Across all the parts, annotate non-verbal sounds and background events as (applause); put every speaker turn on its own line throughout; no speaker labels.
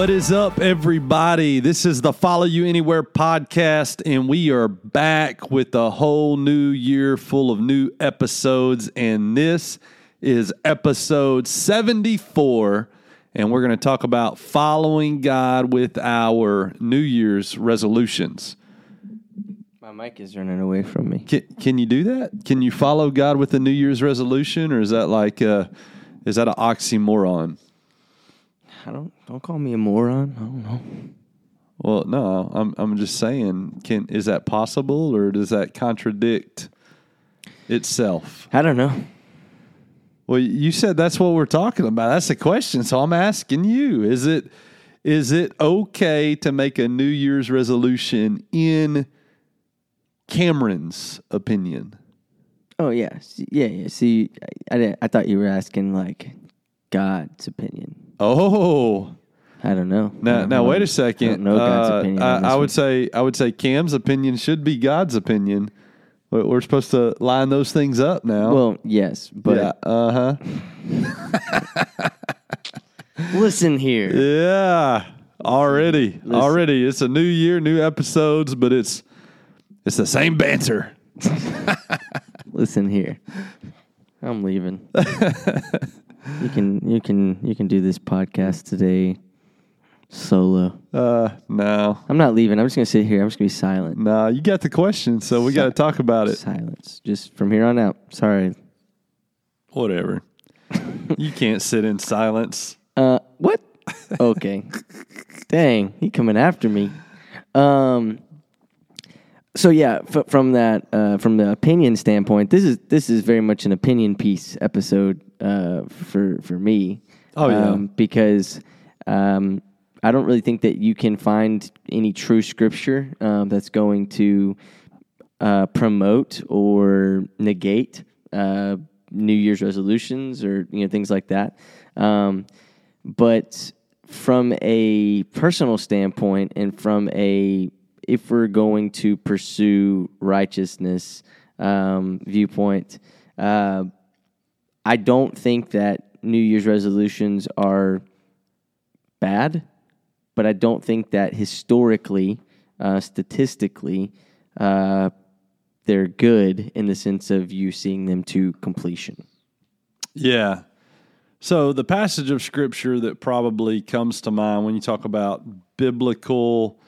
What is up, everybody? This is the Follow You Anywhere podcast, and we are back with a whole new year full of new episodes. And this is episode 74, and we're going to talk about following God with our New Year's resolutions.
My mic is running away from me.
Can, can you do that? Can you follow God with a New Year's resolution, or is that like uh, is that an oxymoron?
I don't don't call me a moron. I don't know.
Well, no, I'm I'm just saying. Can is that possible, or does that contradict itself?
I don't know.
Well, you said that's what we're talking about. That's the question. So I'm asking you: Is it is it okay to make a New Year's resolution in Cameron's opinion?
Oh yeah, yeah, yeah. See, I, I, didn't- I thought you were asking like God's opinion.
Oh,
I don't know.
Now
don't
now
know.
wait a second.
don't God's
Uh,
opinion.
I, I would say I would say Cam's opinion should be God's opinion. We're we're supposed to line those things up now.
Well, yes, but
yeah. Uh huh. (laughs)
listen here.
Yeah, already,
Listen.
already. It's a new year, new episodes, but it's it's the same banter. (laughs)
Listen here. I'm leaving. (laughs) you can you can you can do this podcast today solo.
Uh, no,
I'm not leaving. I'm just gonna sit here. I'm just gonna be silent.
no, you got the question, so we got to talk about it.
Silence. Just from here on out. Sorry.
Whatever. you can't sit in silence.
Uh, what? Okay. Dang, he coming after me. Um. So yeah, f- from that, uh, from the opinion standpoint, this is this is very much an opinion piece episode uh, for for me.
Oh, yeah.
um, because um, I don't really think that you can find any true scripture um, that's going to uh, promote or negate uh, New Year's resolutions or you know things like that. Um, but from a personal standpoint, and from a if we're going to pursue righteousness um, viewpoint, uh, I don't think that New Year's resolutions are bad, but I don't think that historically, uh, statistically, uh, they're good in the sense of you seeing them to completion.
Yeah. So the passage of scripture that probably comes to mind when you talk about biblical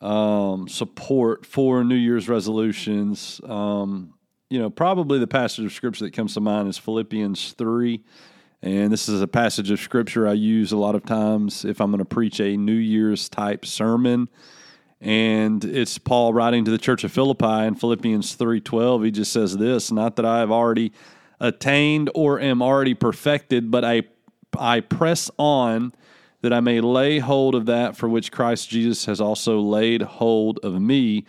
um, support for New Year's resolutions, um, you know, probably the passage of scripture that comes to mind is Philippians 3. And this is a passage of scripture I use a lot of times if I'm going to preach a New Year's type sermon. And it's Paul writing to the church of Philippi in Philippians 3:12. He just says this, not that I have already attained or am already perfected, but I I press on that I may lay hold of that for which Christ Jesus has also laid hold of me.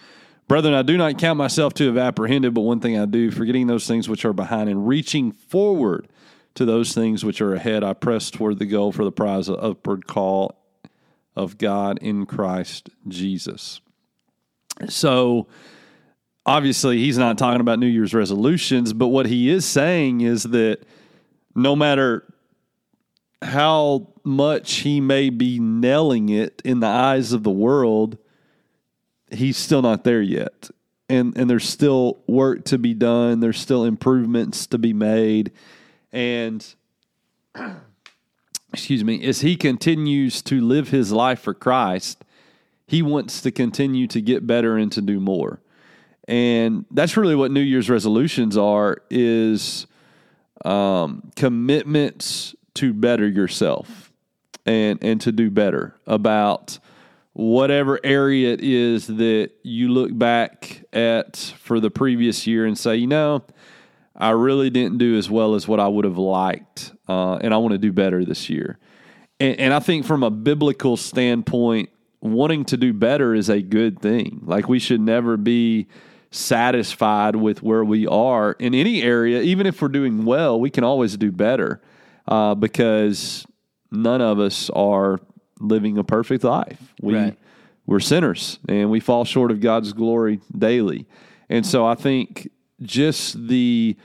Brethren, I do not count myself to have apprehended, but one thing I do, forgetting those things which are behind and reaching forward to those things which are ahead, I press toward the goal for the prize of upward call of God in Christ Jesus. So, obviously, he's not talking about New Year's resolutions, but what he is saying is that no matter how much he may be nailing it in the eyes of the world, he's still not there yet. And and there's still work to be done, there's still improvements to be made. And (clears throat) excuse me, as he continues to live his life for Christ, he wants to continue to get better and to do more. And that's really what New Year's resolutions are is um, commitments to better yourself and and to do better about whatever area it is that you look back at for the previous year and say, you know, I really didn't do as well as what I would have liked, uh, and I want to do better this year. And, and I think from a biblical standpoint, wanting to do better is a good thing. Like we should never be satisfied with where we are in any area. Even if we're doing well, we can always do better uh, because none of us are living a perfect life. We
Right.
we're sinners and we fall short of God's glory daily. And so I think just the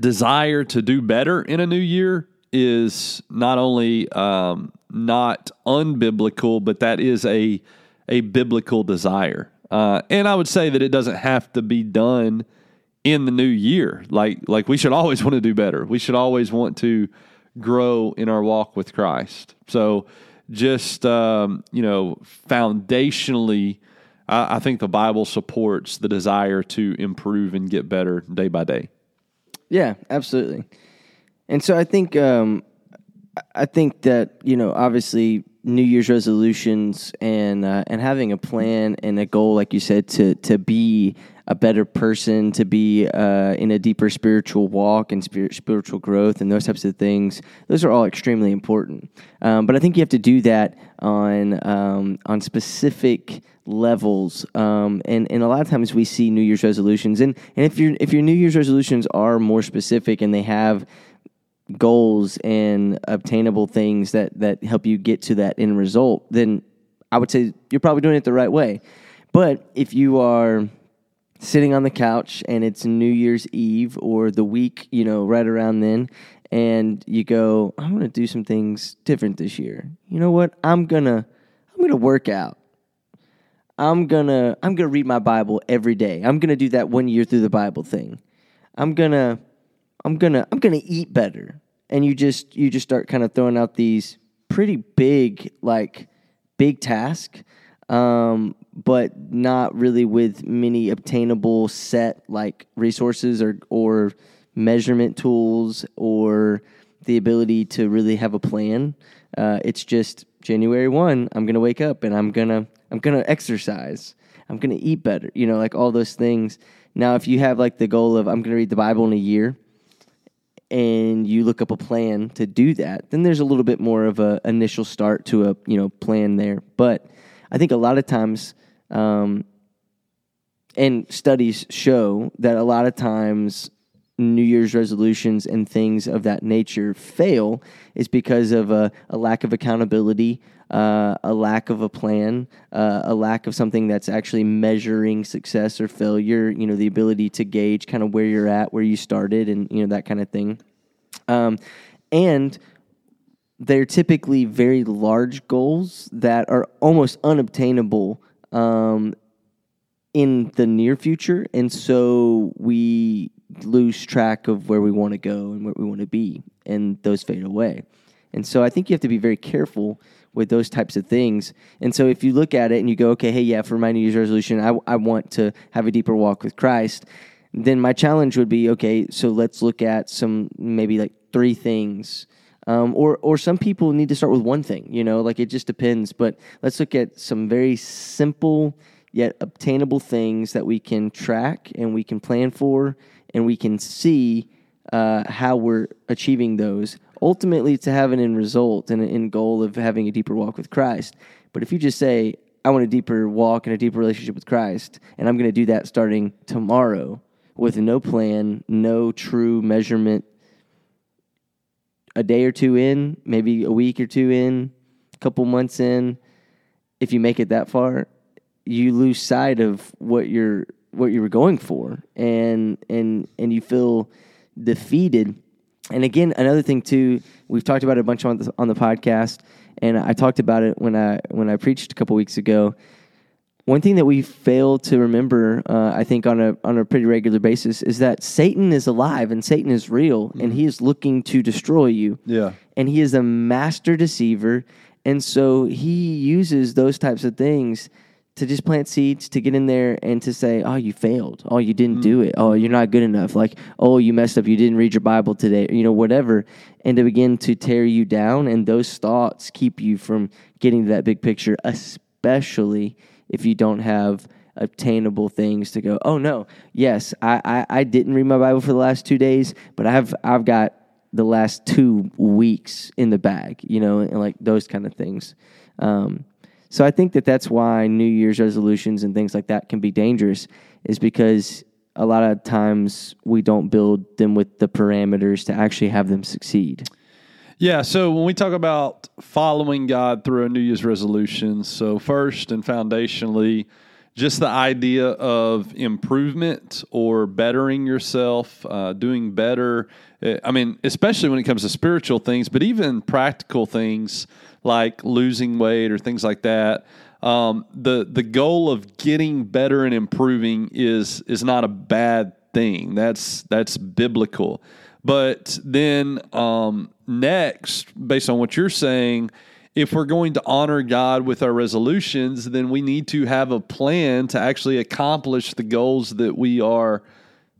desire to do better in a new year is not only um, not unbiblical, but that is a a biblical desire. Uh, and I would say that it doesn't have to be done in the new year. Like like we should always (laughs) want to do better. We should always want to grow in our walk with Christ. So just um, you know, foundationally, I, I think the Bible supports the desire to improve and get better day by day.
Yeah, absolutely. And so I think um, I think that you know obviously New Year's resolutions and uh, and having a plan and a goal, like you said, to to be a better person, to be uh, in a deeper spiritual walk and spirit, spiritual growth, and those types of things. Those are all extremely important. Um, but I think you have to do that on um, on specific levels. Um, and and a lot of times we see New Year's resolutions, and and if your if your New Year's resolutions are more specific and they have goals and obtainable things that that help you get to that end result, then I would say you're probably doing it the right way. But if you are sitting on the couch and it's New Year's Eve or the week, you know, right around then, and you go, I'm gonna do some things different this year. You know what? I'm gonna I'm gonna work out. I'm gonna I'm gonna read my Bible every day. I'm gonna do that one year through the Bible thing. I'm gonna I'm gonna I'm gonna eat better. And you just you just start kind of throwing out these pretty big like big task, um, but not really with many obtainable set like resources or or measurement tools or the ability to really have a plan. Uh, it's just January one. I'm gonna wake up and I'm gonna I'm gonna exercise. I'm gonna eat better. You know, like all those things. Now, if you have like the goal of I'm gonna read the Bible in a year, and you look up a plan to do that, then there's a little bit more of a initial start to a you know plan there. But I think a lot of times, um, and studies show that a lot of times New Year's resolutions and things of that nature fail is because of a, a lack of accountability, uh, a lack of a plan, uh, a lack of something that's actually measuring success or failure. You know, the ability to gauge kind of where you're at, where you started, and you know that kind of thing. Um, and they're typically very large goals that are almost unobtainable um, in the near future, and so we lose track of where we want to go and where we want to be, and those fade away. And so I think you have to be very careful with those types of things. And so if you look at it and you go, okay, hey, yeah, for my New Year's resolution, I, I want to have a deeper walk with Christ, then my challenge would be, okay, so let's look at some maybe like three things. Um, or, or some people need to start with one thing, you know, like it just depends. But let's look at some very simple yet obtainable things that we can track and we can plan for and we can see uh, how we're achieving those ultimately to have an end result and an end goal of having a deeper walk with Christ. But if you just say, I want a deeper walk and a deeper relationship with Christ, and I'm going to do that starting tomorrow with no plan, no true measurement, a day or two in, maybe a week or two in, a couple months in, if you make it that far, you lose sight of what you're what you were going for and and and you feel defeated and again, another thing too, we've talked about it a bunch on the, on the podcast, and I talked about it when I when I preached a couple weeks ago. One thing that we fail to remember, uh, I think, on a on a pretty regular basis, is that Satan is alive and Satan is real, mm-hmm. and he is looking to destroy you.
Yeah,
and he is a master deceiver, and so he uses those types of things to just plant seeds, to get in there and to say, oh, you failed. Oh, you didn't mm. do it. Oh, you're not good enough. Like, oh, you messed up. You didn't read your Bible today, you know, whatever. And to begin to tear you down. And those thoughts keep you from getting to that big picture, especially if you don't have obtainable things to go, oh, no, yes, I, I, I didn't read my Bible for the last two days, but I've, I've got the last two weeks in the bag, you know, and like those kind of things. Um, so I think that that's why New Year's resolutions and things like that can be dangerous, is because a lot of times we don't build them with the parameters to actually have them succeed.
Yeah, so when we talk about following God through a New Year's resolution, so first and foundationally, just the idea of improvement or bettering yourself, uh, doing better. Uh, I mean, especially when it comes to spiritual things, but even practical things like losing weight or things like that. Um, the the goal of getting better and improving is is not a bad thing. That's that's biblical. But then um, next, based on what you're saying, if we're going to honor God with our resolutions, then we need to have a plan to actually accomplish the goals that we are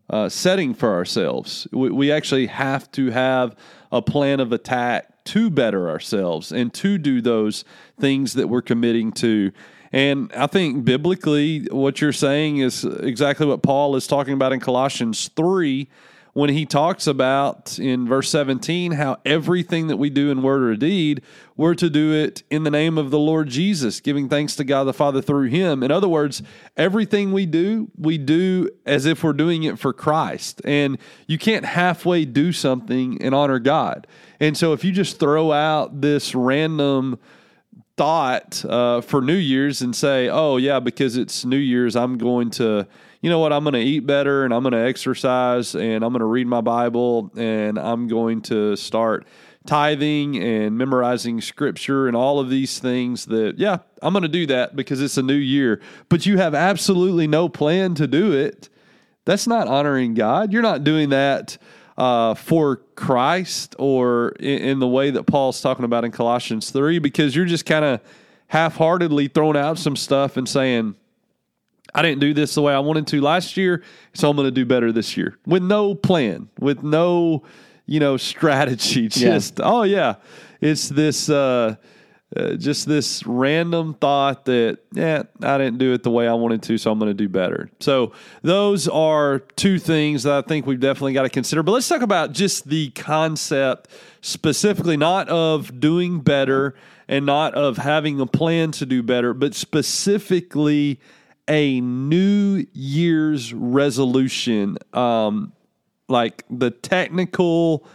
uh, setting for ourselves. We, we actually have to have a plan of attack to better ourselves and to do those things that we're committing to. And I think biblically, what you're saying is exactly what Paul is talking about in Colossians 3 when he talks about in verse 17 how everything that we do in word or deed, we're to do it in the name of the Lord Jesus, giving thanks to God the Father through him. In other words, everything we do, we do as if we're doing it for Christ. And you can't halfway do something and honor God. And so if you just throw out this random thought uh, for New Year's and say, oh, yeah, because it's New Year's, I'm going to you know what, I'm going to eat better and I'm going to exercise and I'm going to read my Bible and I'm going to start tithing and memorizing scripture and all of these things that, yeah, I'm going to do that because it's a new year. But you have absolutely no plan to do it. That's not honoring God. You're not doing that uh, for Christ or in, in the way that Paul's talking about in Colossians 3 because you're just kind of half heartedly throwing out some stuff and saying, I didn't do this the way I wanted to last year, so I'm going to do better this year with no plan, with no, you know, strategy. (laughs) Just, yeah. oh, yeah, it's this, uh, uh, just this random thought that, yeah, I didn't do it the way I wanted to, so I'm going to do better. So, those are two things that I think we've definitely got to consider. But let's talk about just the concept specifically, not of doing better and not of having a plan to do better, but specifically a New Year's resolution, um, like the technical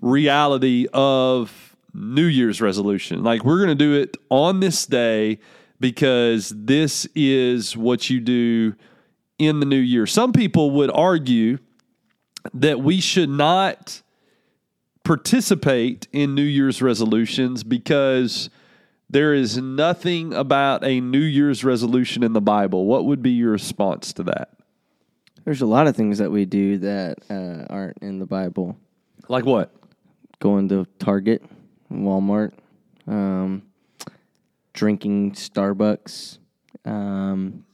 reality of New Year's resolution. Like we're going to do it on this day because this is what you do in the new year. Some people would argue that we should not participate in New Year's resolutions because there is nothing about a New Year's resolution in the Bible. What would be your response to that?
There's a lot of things that we do that uh, aren't in the Bible.
Like what?
Going to Target, Walmart, um, drinking Starbucks, um,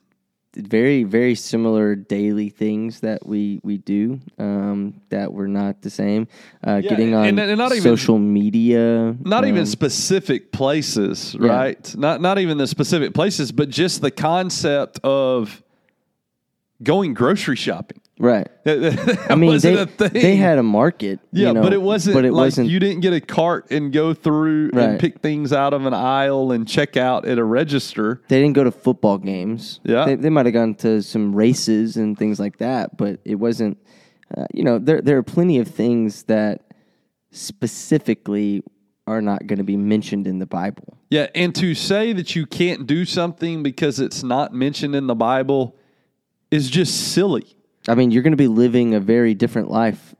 very very similar daily things that we we do um, that were not the same. Uh, yeah, getting on and, and not social media,
not um, even specific places, right? Yeah. Not not even the specific places, but just the concept of going grocery shopping.
Right. (laughs) I mean, they, they had a market.
Yeah,
you know,
but it wasn't. But it like wasn't. You didn't get a cart and go through right. and pick things out of an aisle and check out at a register.
They didn't go to football games.
Yeah,
they, they might have gone to some races and things like that, but it wasn't. Uh, you know, there there are plenty of things that specifically are not going to be mentioned in the Bible.
Yeah, and to say that you can't do something because it's not mentioned in the Bible is just silly.
I mean, you're going to be living a very different life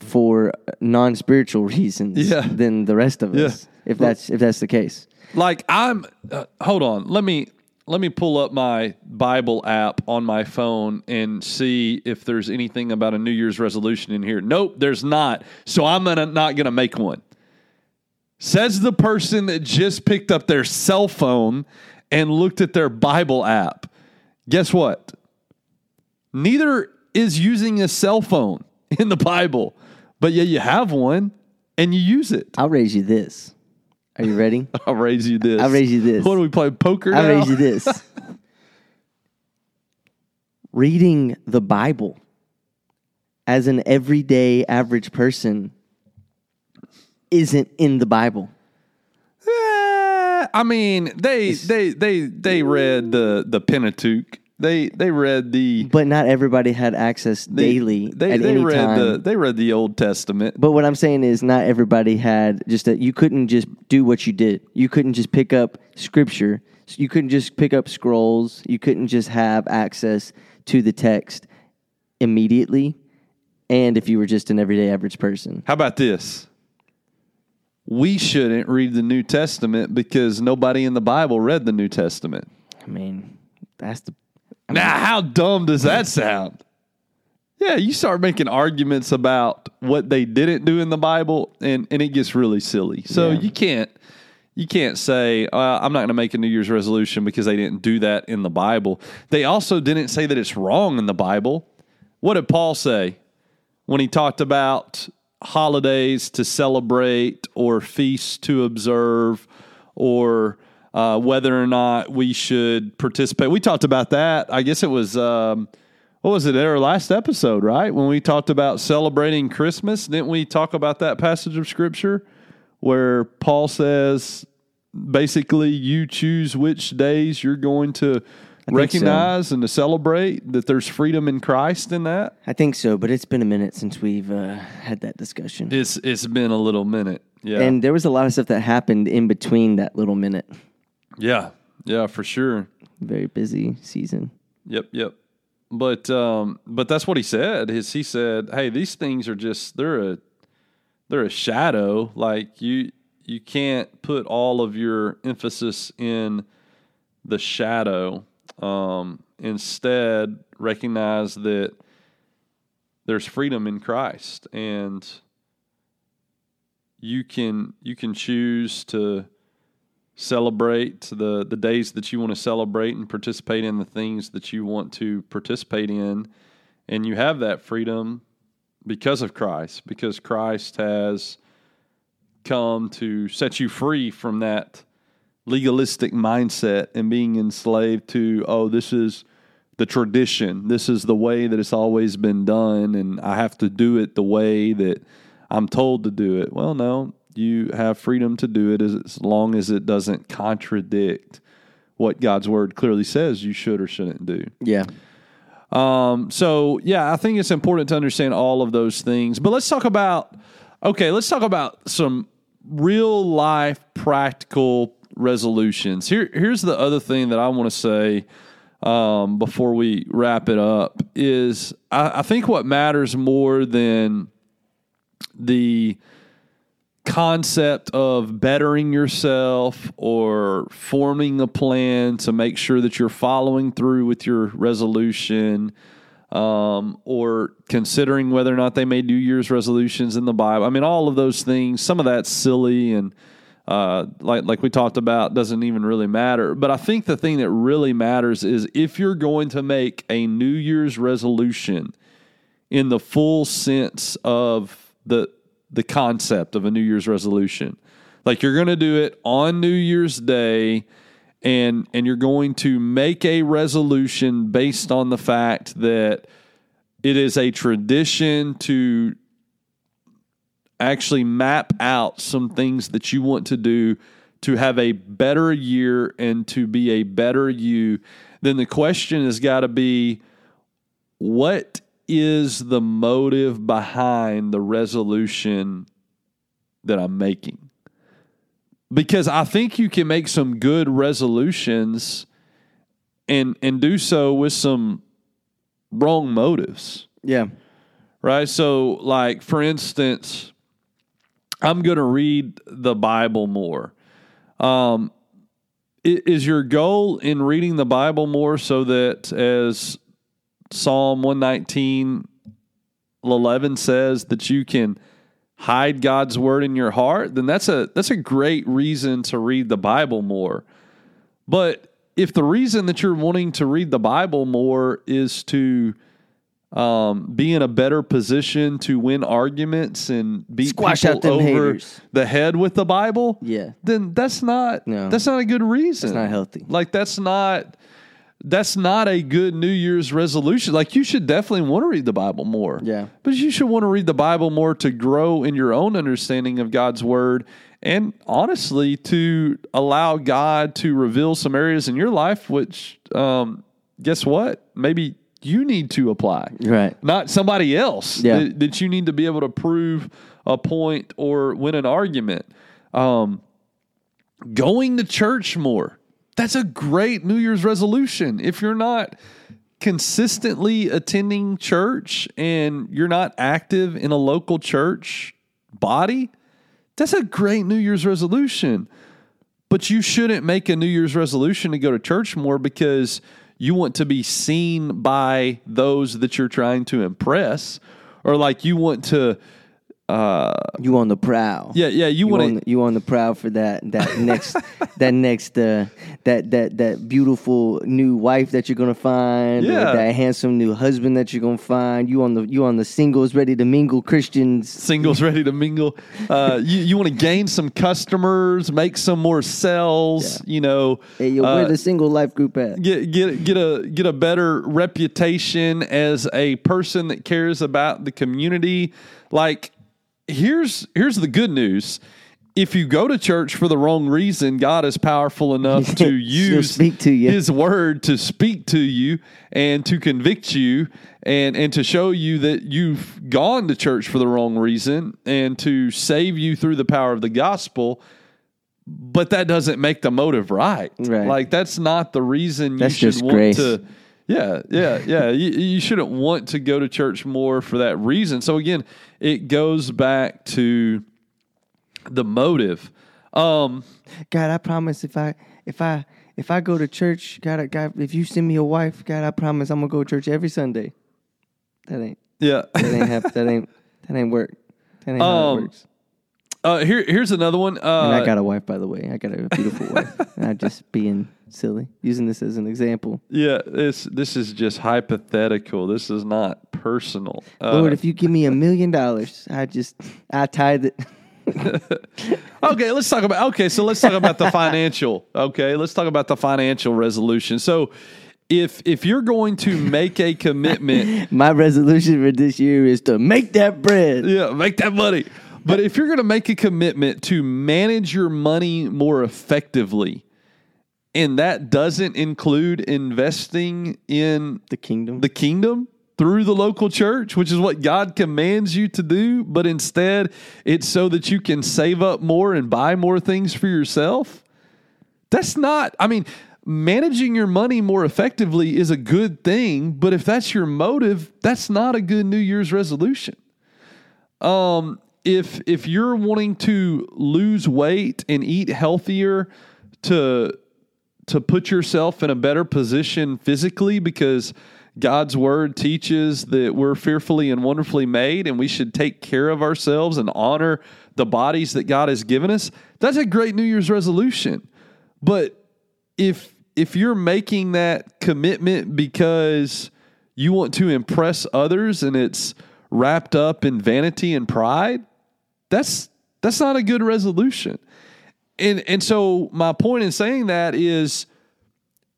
for non spiritual (laughs) reasons yeah. than the rest of us. Yeah. If that's if that's the case.
Like I'm, uh, hold on. Let me let me pull up my Bible app on my phone and see if there's anything about a New Year's resolution in here. Nope, there's not. So I'm gonna not gonna make one. Says the person that just picked up their cell phone and looked at their Bible app. Guess what? Neither is using a cell phone (laughs) in the Bible, but yet you have one and you use it.
I'll raise you this. Are you ready? (laughs)
I'll raise you this.
I'll raise you this.
What do we play poker?
I'll
now?
raise you this. (laughs) Reading the Bible as an everyday average person isn't in the Bible.
Eh, I mean, they they they they read the the Pentateuch they they read the
but not everybody had access they, daily
they,
at
they
any
read
time.
The, they read the Old Testament.
But what I'm saying is, not everybody had just that. You couldn't just do what you did. You couldn't just pick up scripture, You couldn't just pick up scrolls. You couldn't just have access to the text immediately. And if you were just an everyday average person,
How about this? We shouldn't read the New Testament because nobody in the Bible read the New Testament.
I mean, that's the
Now, how dumb does that sound? Yeah, you start making arguments about what they didn't do in the Bible, and, and it gets really silly. So
Yeah.
you can't you can't say uh, I'm not going to make a New Year's resolution because they didn't do that in the Bible. They also didn't say that it's wrong in the Bible. What did Paul say when he talked about holidays to celebrate or feasts to observe or uh, whether or not we should participate? We talked about that. I guess it was. Um, what was it our last episode, right? When we talked about celebrating Christmas, didn't we talk about that passage of scripture where Paul says basically you choose which days you're going to
so.
recognize and to celebrate that there's freedom in Christ in that?
I think so, but it's been a minute since we've uh, had that discussion.
It's it's been a little minute. Yeah.
And there was a lot of stuff that happened in between that little minute.
Yeah. Yeah, for sure.
Very busy season.
Yep, yep. But um, but that's what he said. Is he said, "Hey, these things are just they're a they're a shadow. Like you you can't put all of your emphasis in the shadow. Um, instead, recognize that there's freedom in Christ, and you can you can choose to." Celebrate the the days that you want to celebrate and participate in the things that you want to participate in. And you have that freedom because of Christ because Christ has come to set you free from that legalistic mindset and being enslaved to oh this is the tradition. This is the way that it's always been done and I have to do it the way that I'm told to do it. Well no you have freedom to do it as, long as it doesn't contradict what God's word clearly says you should or shouldn't do.
Yeah.
Um, so yeah, I think it's important to understand all of those things. But let's talk about okay, let's talk about some real life practical resolutions. Here here's the other thing that I want to say um, before we wrap it up is I, I think what matters more than the concept of bettering yourself or forming a plan to make sure that you're following through with your resolution um, or considering whether or not they made New Year's resolutions in the Bible. I mean, all of those things, some of that's silly and uh, like like we talked about, doesn't even really matter. But I think the thing that really matters is if you're going to make a New Year's resolution in the full sense of the the concept of a New Year's resolution. Like you're going to do it on New Year's Day and and you're going to make a resolution based on the fact that it is a tradition to actually map out some things that you want to do to have a better year and to be a better you, then the question has got to be what is the motive behind the resolution that I'm making? Because I think you can make some good resolutions and and do so with some wrong motives
Yeah.
right? So, like for instance, I'm going to read the Bible more. Um, is your goal in reading the Bible more so that, as Psalm 119, 11 says, that you can hide God's word in your heart? Then that's a that's a great reason to read the Bible more. But if the reason that you're wanting to read the Bible more is to um, be in a better position to win arguments and beat
Squash
people over
haters.
the head with the Bible,
Yeah.
then that's not
No.
that's not a good reason.
That's not healthy.
Like that's not that's not a good New Year's resolution. Like you should definitely want to read the Bible more.
Yeah.
But you should want to read the Bible more to grow in your own understanding of God's word and honestly to allow God to reveal some areas in your life which um, guess what? Maybe you need to apply
Right.
not somebody else
Yeah.
that, that you need to be able to prove a point or win an argument. Um, going to church more. That's a great New Year's resolution. If you're not consistently attending church and you're not active in a local church body, that's a great New Year's resolution. But you shouldn't make a New Year's resolution to go to church more because you want to be seen by those that you're trying to impress, or like you want to. Uh,
You on the prowl?
yeah, yeah, you,
You
want to.
you on the prowl for that that (laughs) next that next uh, that that that beautiful new wife that you're gonna find,
Yeah.
that handsome new husband that you're gonna find. You on the you on the singles ready to mingle Christians.
Singles (laughs) ready to mingle. Uh, you you want to gain some customers, make some more sales. You know,
Hey, yo,
uh,
where the single life group at?
get get get a get a better reputation as a person that cares about the community. Like here's here's the good news. If you go to church for the wrong reason, God is powerful enough (laughs) to use
speak to you.
His word to speak to you and to convict you and and to show you that you've gone to church for the wrong reason and to save you through the power of the gospel. But that doesn't make the motive right.
Right.
Like that's not the reason
That's
you should
just
want
grace.
to. Yeah, yeah, yeah. you, you shouldn't want to go to church more for that reason. So again, it goes back to the motive. Um,
God, I promise if I if I if I go to church, God, I- God, if you send me a wife, God, I promise I'm gonna go to church every Sunday. That ain't
yeah.
that ain't hap- that (laughs) ain't that ain't work. That ain't how
Um,
it works.
Uh, here, here's another one.
And
Uh,
I got a wife, by the way. I got a beautiful wife. Not just being silly, using this as an example.
yeah, this this is just hypothetical. This is not personal. Uh,
Lord, if you give me a million dollars, I just I tithe it. (laughs)
okay, let's talk about okay, so let's talk about the financial. Okay, let's talk about the financial resolution. So if if you're going to make a commitment, (laughs)
My resolution for this year is to make that bread.
yeah, make that money. But if you're going to make a commitment to manage your money more effectively, and that doesn't include investing in
The kingdom.
the kingdom through the local church, which is what God commands you to do, but instead it's so that you can save up more and buy more things for yourself. That's not, I mean, managing your money more effectively is a good thing, but if that's your motive, that's not a good New Year's resolution. Um, if if you're wanting to lose weight and eat healthier to to put yourself in a better position physically because God's word teaches that we're fearfully and wonderfully made and we should take care of ourselves and honor the bodies that God has given us. That's a great New Year's resolution. But if if you're making that commitment because you want to impress others and it's wrapped up in vanity and pride, that's that's not a good resolution. And and so my point in saying that is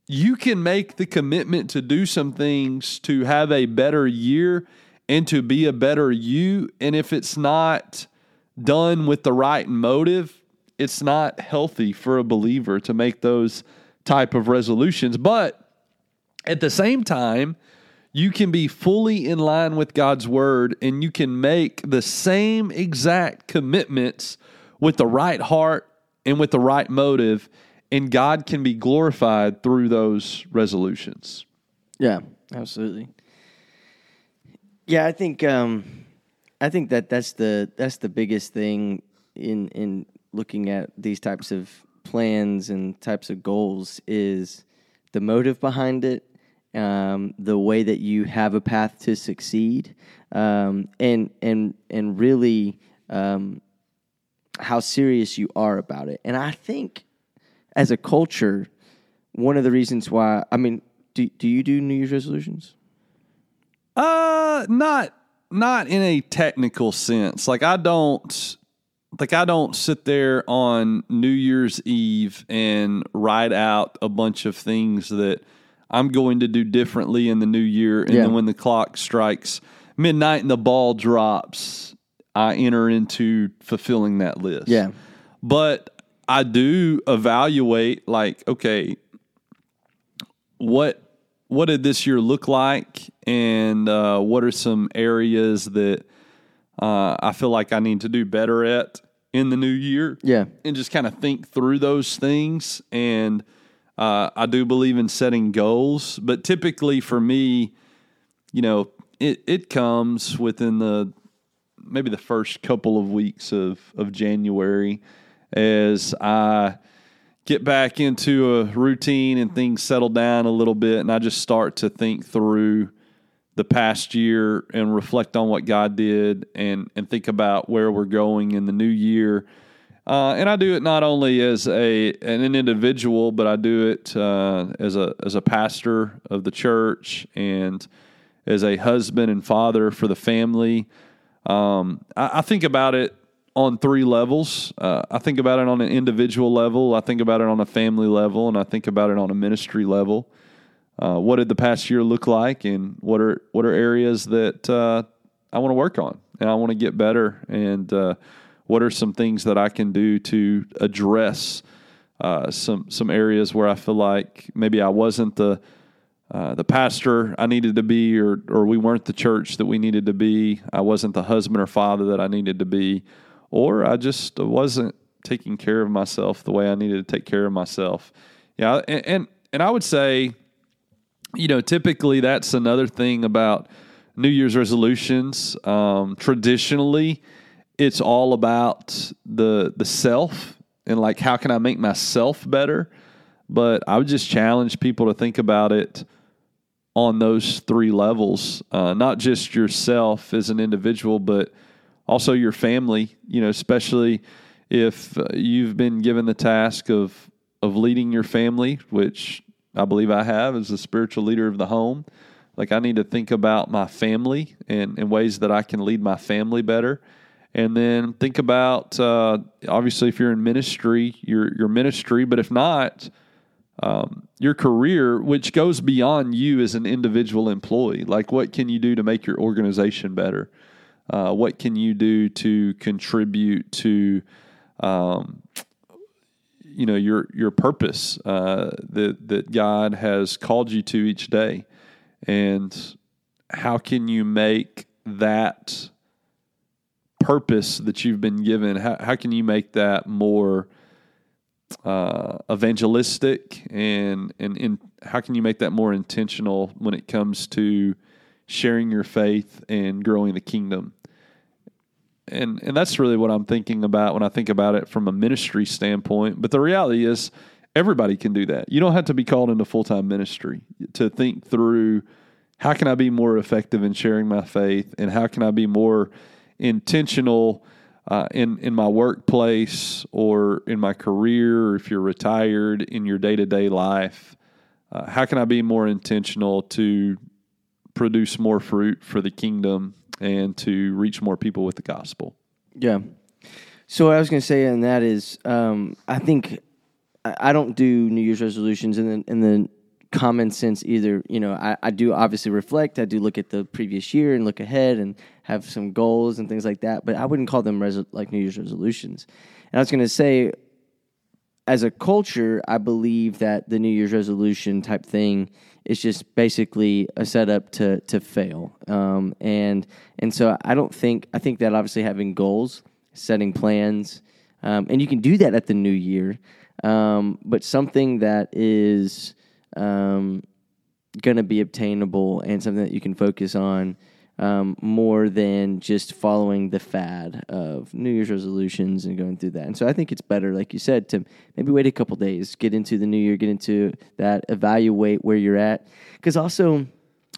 you can make the commitment to do some things to have a better year and to be a better you and if it's not done with the right motive, it's not healthy for a believer to make those type of resolutions. But at the same time, you can be fully in line with God's word and you can make the same exact commitments with the right heart and with the right motive, and God can be glorified through those resolutions.
Yeah, absolutely. Yeah, I think um, I think that that's the that's the biggest thing in in looking at these types of plans and types of goals is the motive behind it, um, the way that you have a path to succeed, um, and and and really um, how serious you are about it. And I think as a culture, one of the reasons why I mean, do do you do New Year's resolutions?
Uh not not in a technical sense. Like I don't like I don't sit there on New Year's Eve and write out a bunch of things that I'm going to do differently in the new year and
Yeah.
then when the clock strikes midnight and the ball drops, I enter into fulfilling that list.
Yeah.
But I do evaluate like, okay, what what did this year look like, and uh, what are some areas that uh, I feel like I need to do better at in the new year?
Yeah.
and just kind of think through those things and Uh, I do believe in setting goals, but typically for me, you know, it, it comes within the maybe the first couple of weeks of, of January as I get back into a routine and things settle down a little bit and I just start to think through the past year and reflect on what God did and and think about where we're going in the new year. Uh, and I do it not only as a an individual, but I do it uh, as a as a pastor of the church and as a husband and father for the family. Um, I, I, think about it on three levels. Uh, I think about it on an individual level. I think about it on a family level, and I think about it on a ministry level. Uh, what did the past year look like, and what are what are areas that uh, I want to work on and I want to get better, and uh, what are some things that I can do to address uh, some some areas where I feel like maybe I wasn't the uh, the pastor I needed to be, or or we weren't the church that we needed to be. I wasn't the husband or father that I needed to be, or I just wasn't taking care of myself the way I needed to take care of myself. Yeah, and and, and I would say you know, typically that's another thing about New Year's resolutions. Um, traditionally, it's all about the the self and like how can I make myself better. But I would just challenge people to think about it on those three levels, uh, not just yourself as an individual, but also your family. You know, especially if uh, you've been given the task of of leading your family, which I believe I have as the spiritual leader of the home. Like I need to think about my family and, in ways that I can lead my family better. And then think about uh, obviously if you're in ministry, your your ministry, but if not, um, your career, which goes beyond you as an individual employee. Like what can you do to make your organization better? Uh, what can you do to contribute to um, you know your your purpose uh, that that God has called you to each day, and how can you make that purpose that you've been given? How how can you make that more uh, evangelistic and and in, how can you make that more intentional when it comes to sharing your faith and growing the kingdom? and and that's really what I'm thinking about when I think about it from a ministry standpoint. But the reality is, everybody can do that. You don't have to be called into full time ministry to think through how can I be more effective in sharing my faith, and how can I be more intentional uh, in in my workplace or in my career, or if you're retired in your day to day life. Uh, how can I be more intentional to produce more fruit for the kingdom and to reach more people with the gospel.
Yeah. So what I was going to say, and that is, um, I think I, don't do New Year's resolutions in the in the common sense either. You know, I, I do obviously reflect. I do look at the previous year and look ahead and have some goals and things like that. But I wouldn't call them res- like New Year's resolutions. And I was going to say, as a culture, I believe that the New Year's resolution type thing is just basically a setup to to fail. Um, and and so I don't think I think that obviously having goals, setting plans, um, and you can do that at the new year. Um, but something that is um, going to be obtainable and something that you can focus on um, more than just following the fad of New Year's resolutions and going through that. And so I think it's better, like you said, to maybe wait a couple days, get into the new year, get into that, evaluate where you're at. Because also,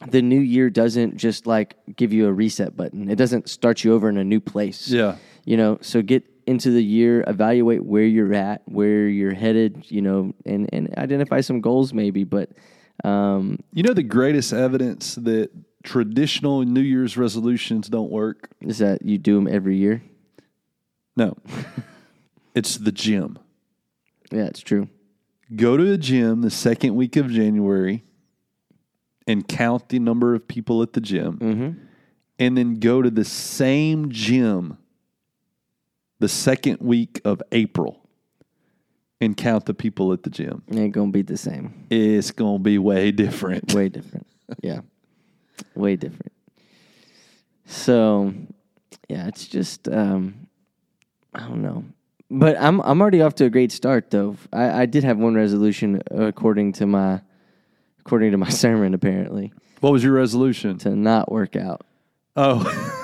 the new year doesn't just like give you a reset button, it doesn't start you over in a new place.
Yeah.
You know, so get into the year, evaluate where you're at, where you're headed, you know, and, and identify some goals maybe. But, um,
you know, the greatest evidence that traditional New Year's resolutions don't work?
Is that you do them every year?
No. (laughs) it's the gym.
Yeah, it's true.
Go to a gym the second week of January and count the number of people at the gym.
Mm-hmm.
And then go to the same gym the second week of April and count the people at the gym.
It ain't gonna be the same.
It's gonna be way different.
Way different. yeah way different. So, yeah, it's just um, I don't know. But I'm I'm already off to a great start though. I, I did have one resolution according to my according to my (laughs) sermon apparently
What was your resolution?
to not work out.
Oh, (laughs)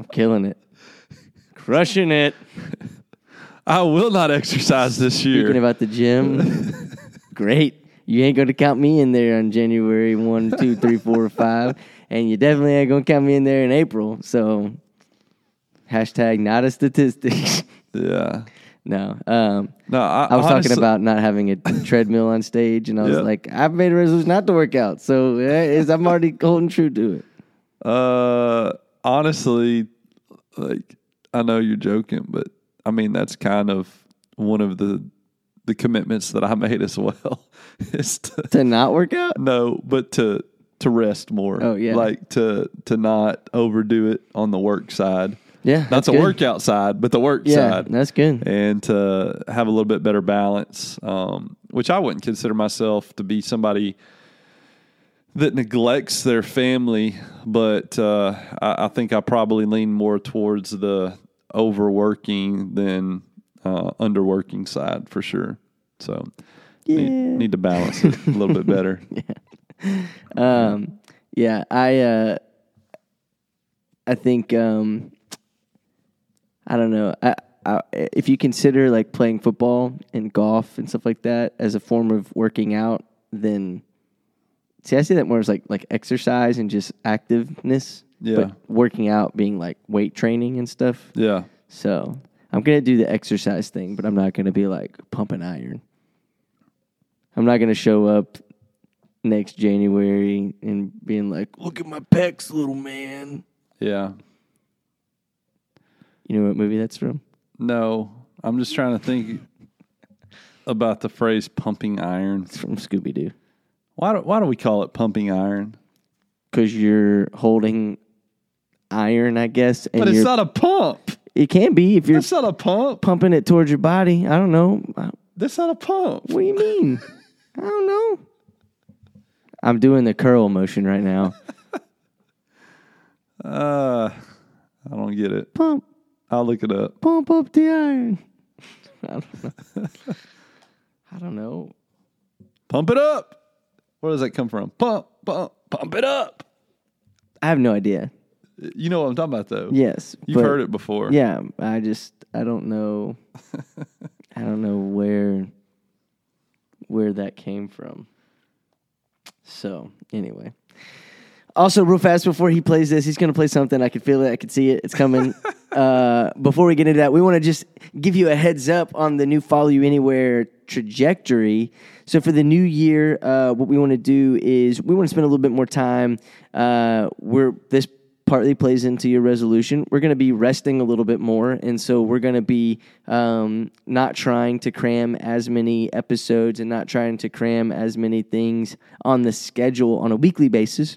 I'm killing it. Crushing it. (laughs)
I will not exercise this year.
Speaking about the gym, (laughs) great. You ain't going to count me in there on January 1, 2, 3, 4, (laughs) 5. And you definitely ain't going to count me in there in April. So, hashtag not a statistic.
yeah.
no. Um,
No, I,
I was
honestly-
talking about not having a treadmill on stage, and I was
Yeah.
like, I've made a resolution not to work out. So, eh, I'm already holding true to it.
Uh, honestly, like I know you're joking, but I mean that's kind of one of the the commitments that I (laughs) made as well. (laughs) is to
To not work out?
no, but to to rest more.
Oh, yeah.
like to to not overdo it on the work side,
Yeah.
not
that's
the
good.
workout side, but the work
Yeah,
side.
that's good.
and to have a little bit better balance, um, which I wouldn't consider myself to be somebody that neglects their family, but uh, I, I think I probably lean more towards the overworking than uh, underworking side for sure. So need, need to balance it a little bit (laughs) better.
Um, yeah, I uh, I think um, I don't know. I, I, if you consider like playing football and golf and stuff like that as a form of working out, then see, I see that more as like like exercise and just activeness.
Yeah.
But working out being like weight training and stuff.
Yeah.
So I'm gonna do the exercise thing, but I'm not gonna be like pumping iron. I'm not gonna show up next January and being like, "Look at my pecs, little man."
Yeah.
You know what movie that's from?
No, I'm just trying to think about the phrase pumping iron.
It's from Scooby Doo.
Why do, why do we call it pumping iron?
Because you're holding iron, I guess, and
But it's not a pump.
it can be if you're
That's not a pump.
pumping it towards your body. I don't know.
That's not a pump.
What do you mean? (laughs) I don't know. I'm doing the curl motion right now. (laughs)
Uh, I don't get it.
Pump.
I'll look it up.
pump up the iron. (laughs) I don't know. I don't know.
Pump it up. Where does that come from? Pump, pump, pump it up.
I have no idea.
You know what I'm talking about, though.
Yes,
You've
but-
heard it before.
Yeah, I just I don't know. (laughs) I don't know where where that came from. So anyway. Also, real fast before he plays this, he's going to play something. I can feel it. I can see it. It's coming. (laughs) uh, before we get into that, we want to just give you a heads up on the new Follow You Anywhere trajectory. So, for the new year, uh, what we want to do is we want to spend a little bit more time. Uh, we're this partly plays into your resolution. We're going to be resting a little bit more, and so we're going to be um, not trying to cram as many episodes and not trying to cram as many things on the schedule on a weekly basis.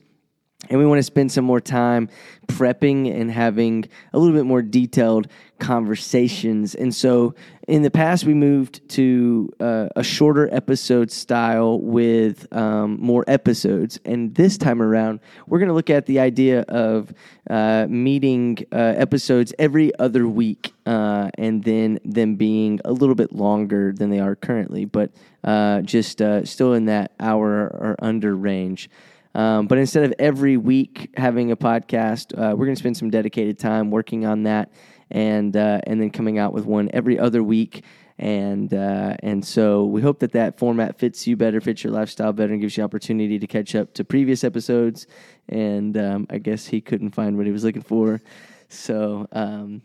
And we want to spend some more time prepping and having a little bit more detailed conversations. And so in the past, we moved to uh, a shorter episode style with um, more episodes. And this time around, we're going to look at the idea of uh, meeting uh, episodes every other week uh, and then them being a little bit longer than they are currently, but uh, just uh, still in that hour or under range. Um, but instead of every week having a podcast, uh, we're going to spend some dedicated time working on that, and uh, and then coming out with one every other week. And uh, and so we hope that that format fits you better, fits your lifestyle better, and gives you opportunity to catch up to previous episodes. And um, I guess he couldn't find what he was looking for, so. Um,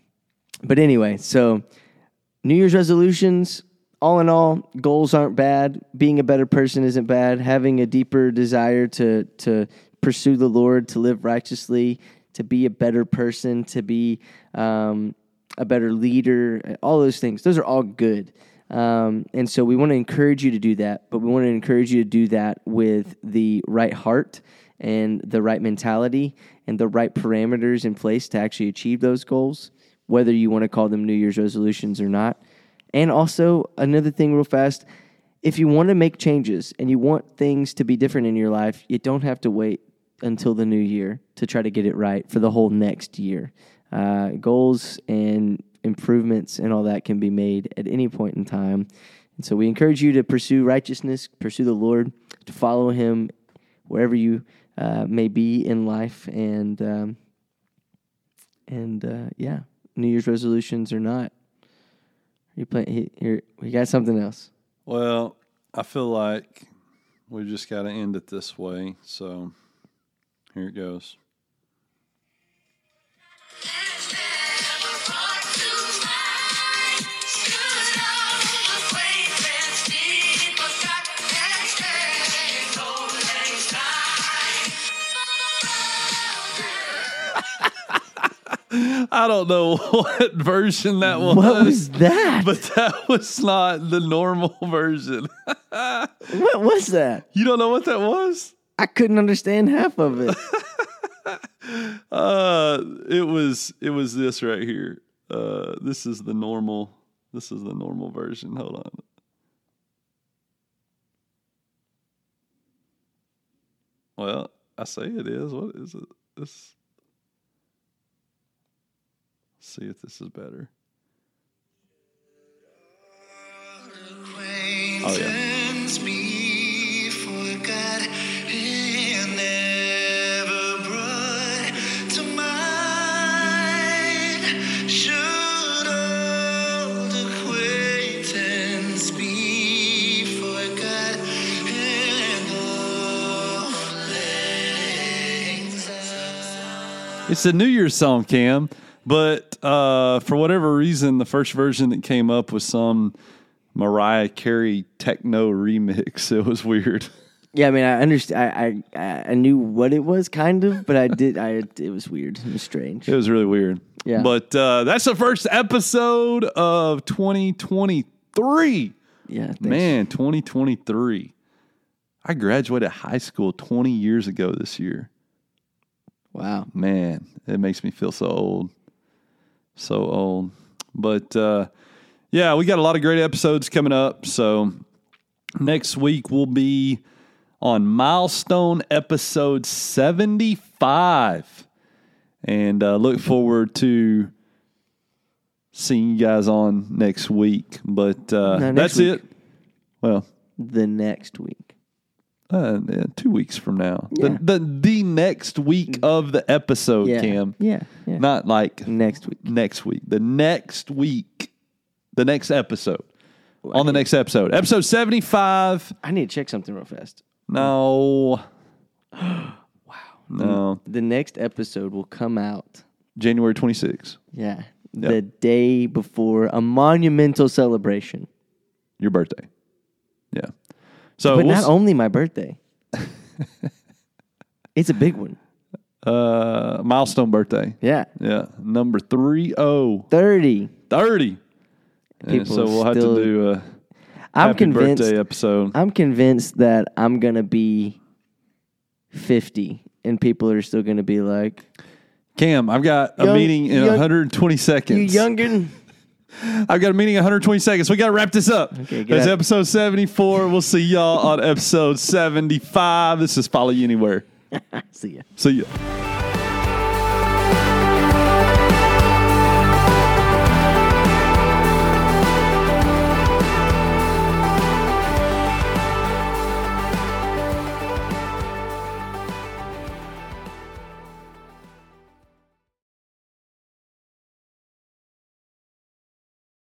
but anyway, so New Year's resolutions, all in all, goals aren't bad. Being a better person isn't bad. Having a deeper desire to to pursue the Lord, to live righteously, to be a better person, to be um, a better leader, all those things. Those are all good. Um, and so we want to encourage you to do that, but we want to encourage you to do that with the right heart and the right mentality and the right parameters in place to actually achieve those goals, whether you want to call them New Year's resolutions or not. And also, another thing, real fast if you want to make changes and you want things to be different in your life, you don't have to wait until the new year to try to get it right for the whole next year. uh, goals and improvements and all that can be made at any point in time. And so we encourage you to pursue righteousness, pursue the Lord, to follow Him wherever you uh, may be in life, and um, and uh, yeah, New Year's resolutions or not. You play here. We got something else.
Well, I feel like we just got to end it this way. So here it goes. I don't know (laughs) what version that was.
What was that?
But that was not the normal (laughs) version.
what was that?
You don't know what that was?
I couldn't understand half of it. (laughs)
uh, it was it was this right here. Uh, this is the normal. This is the normal version. Hold on. Well, I say it is. What is it? This. See if this is better. Oh yeah. It's a New Year's song, Cam. But uh, for whatever reason, the first version that came up was some Mariah Carey techno remix. (laughs) It was weird.
Yeah, I mean, I understand. I, I I knew what it was, kind of, but I did. I it was weird. It was strange.
It was really weird.
Yeah.
But uh, that's the first episode of 2023.
Yeah, thanks.
Man, 2023. I graduated high school 20 years ago this year.
Wow.
Man, it makes me feel so old. So old. But uh, yeah, we got a lot of great episodes coming up. So next week we'll be on milestone episode 75. And uh, look forward to seeing you guys on next week. But uh,
No, next
that's
week.
it. Well,
The next week.
uh, yeah, two weeks from now.
Yeah.
The, the the next week mm. of the episode,
Yeah.
Cam.
Yeah. Yeah.
Not like
next week.
next week. The next week. The next episode. On the next episode. Episode 75.
I need to check something real fast.
No. (gasps) wow. No.
The next episode will come out.
January 26th.
Yeah. The day before a monumental celebration.
Your birthday. Yeah. So
But
we'll
not
s-
only my birthday. (laughs) it's a big one.
uh milestone birthday.
Yeah.
Yeah. Number 30.
30.
30. And
People
so we'll have
still-
to do a
I'm
happy
convinced
birthday episode.
I'm convinced that I'm going to be 50 and people are still going to be like,
Cam, I've got a
Young-
meeting in
young-
120 seconds.
"You youngin'." (laughs)
I've got a meeting in 120 seconds. We got to wrap this up.
Okay, get
That's
out.
episode 74. We'll see y'all on episode 75. This is Follow You Anywhere. (laughs)
See ya.
See ya.